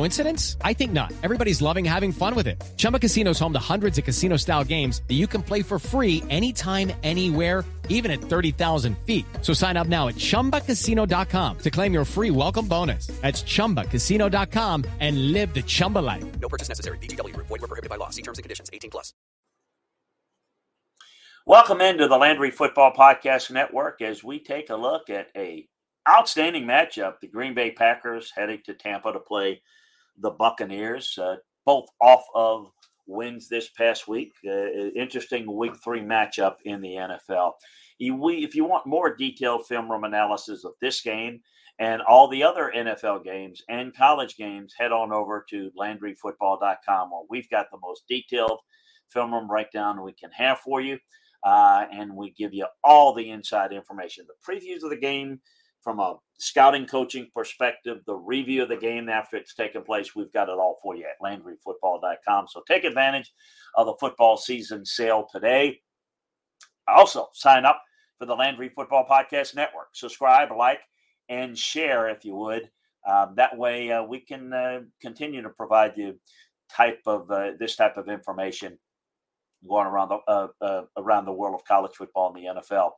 Coincidence? I think not. Everybody's loving having fun with it. Chumba Casino is home to hundreds of casino-style games that you can play for free anytime, anywhere even at 30,000 feet. So sign up now at ChumbaCasino.com to claim your free welcome bonus. That's ChumbaCasino.com and live the Chumba life. No purchase necessary. VGW. Void were prohibited by law. See terms and conditions. 18 plus. Welcome into the Landry Football Podcast Network as we take a look at a outstanding matchup. The Green Bay Packers heading to Tampa to play the Buccaneers, uh, both off of wins this past week. Uh, interesting week three matchup in the NFL. If you want more detailed film room analysis of this game and all the other NFL games and college games, head on over to LandryFootball.com where we've got the most detailed film room breakdown we can have for you. Uh, and we give you all the inside information, the previews of the game from a scouting coaching perspective, the review of the game after it's taken place. We've got it all for you at LandryFootball.com. So take advantage of the football season sale today. Also, sign up for the Landry Football Podcast Network. Subscribe, like, and share if you would. Um, that way, uh, we can uh, continue to provide you type of uh, this type of information going around the uh, uh, around the world of college football and the NFL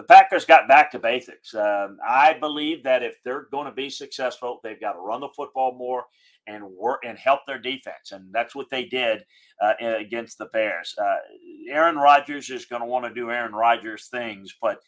the Packers got back to basics. Um, I believe that if they're going to be successful, they've got to run the football more and work and help their defense, and that's what they did uh, against the Bears. Uh, Aaron Rodgers is going to want to do Aaron Rodgers things, but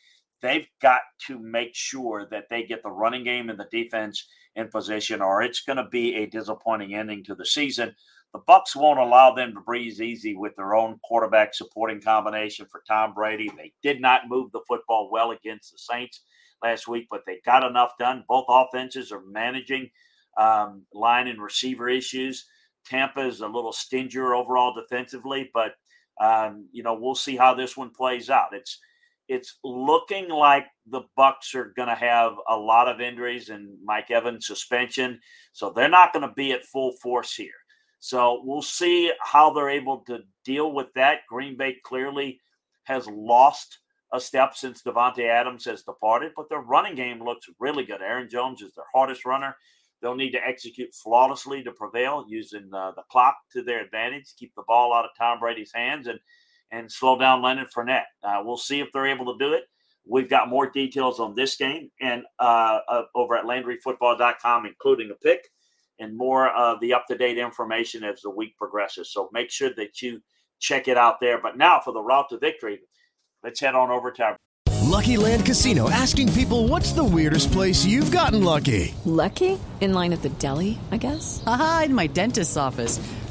they've got to make sure that they get the running game and the defense in position, or it's going to be a disappointing ending to the season. The Bucs won't allow them to breathe easy with their own quarterback supporting combination for Tom Brady. They did not move the football well against the Saints last week, but they got enough done. Both offenses are managing um, line and receiver issues. Tampa is a little stingier overall defensively, but um, you know we'll see how this one plays out. It's it's looking like the Bucs are going to have a lot of injuries and Mike Evans suspension, so they're not going to be at full force here. So we'll see how they're able to deal with that. Green Bay clearly has lost a step since Davante Adams has departed, but their running game looks really good. Aaron Jones is their hardest runner. They'll need to execute flawlessly to prevail, using uh, the clock to their advantage, keep the ball out of Tom Brady's hands, and and slow down Leonard Fournette. Uh, we'll see if they're able to do it. We've got more details on this game and uh, uh over at LandryFootball.com, including a pick and more of the up to date information as the week progresses. So make sure that you check it out there. But now for the route to victory, let's head on over to our Lucky Land Casino asking people what's the weirdest place you've gotten lucky? Lucky? In line at the deli, I guess? Aha, in my dentist's office.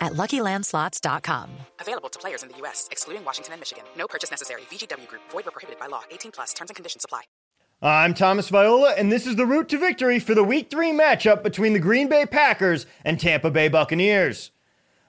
at LuckyLandSlots.com. Available to players in the U.S., excluding Washington and Michigan. No purchase necessary. VGW Group. Void where prohibited by law. 18 plus. Terms and conditions apply. I'm Thomas Viola, and this is the route to victory for the Week 3 matchup between the Green Bay Packers and Tampa Bay Buccaneers.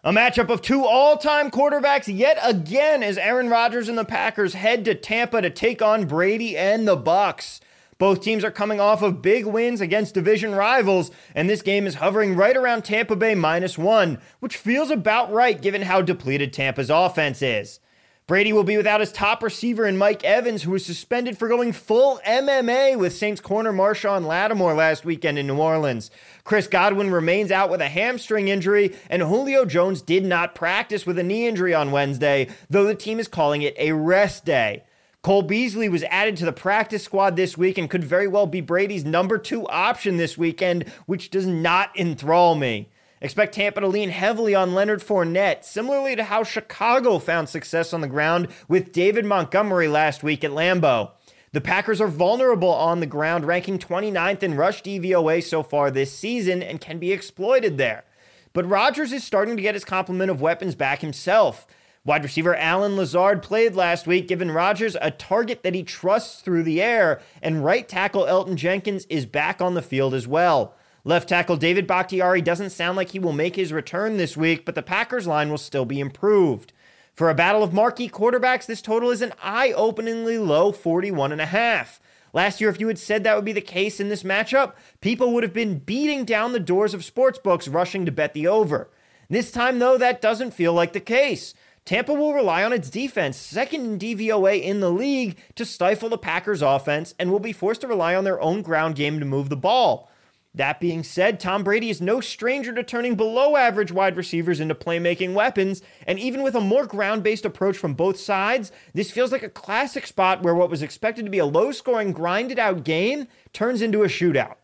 A matchup of two all time quarterbacks yet again as Aaron Rodgers and the Packers head to Tampa to take on Brady and the Bucs. Both teams are coming off of big wins against division rivals, and this game is hovering right around Tampa Bay minus one, which feels about right given how depleted Tampa's offense is. Brady will be without his top receiver in Mike Evans, who was suspended for going full MMA with Saints corner Marshon Lattimore last weekend in New Orleans. Chris Godwin remains out with a hamstring injury, and Julio Jones did not practice with a knee injury on Wednesday, though the team is calling it a rest day. Cole Beasley was added to the practice squad this week and could very well be Brady's number two option this weekend, which does not enthrall me. Expect Tampa to lean heavily on Leonard Fournette, similarly to how Chicago found success on the ground with David Montgomery last week at Lambeau. The Packers are vulnerable on the ground, ranking 29th in rush DVOA so far this season and can be exploited there. But Rodgers is starting to get his complement of weapons back himself. Wide receiver Allen Lazard played last week, giving Rodgers a target that he trusts through the air, and right tackle Elgton Jenkins is back on the field as well. Left tackle David Bakhtiari doesn't sound like he will make his return this week, but the Packers line will still be improved. For a battle of marquee quarterbacks, this total is an eye-openingly low 41 and a half. Last year, if you had said that would be the case in this matchup, people would have been beating down the doors of sportsbooks rushing to bet the over. This time, though, that doesn't feel like the case. Tampa will rely on its defense, second in DVOA in the league, to stifle the Packers' offense and will be forced to rely on their own ground game to move the ball. That being said, Tom Brady is no stranger to turning below average wide receivers into playmaking weapons, and even with a more ground based approach from both sides, this feels like a classic spot where what was expected to be a low scoring, grinded out game turns into a shootout.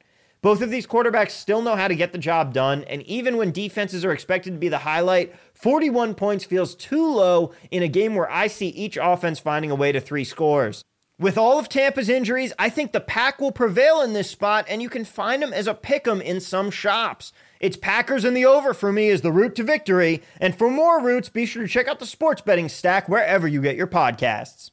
Both of these quarterbacks still know how to get the job done, and even when defenses are expected to be the highlight, 41 points feels too low in a game where I see each offense finding a way to three scores. With all of Tampa's injuries, I think the pack will prevail in this spot, and you can find them as a pick 'em in some shops. It's Packers in the over for me as the route to victory. And for more routes, be sure to check out the sports betting stack wherever you get your podcasts.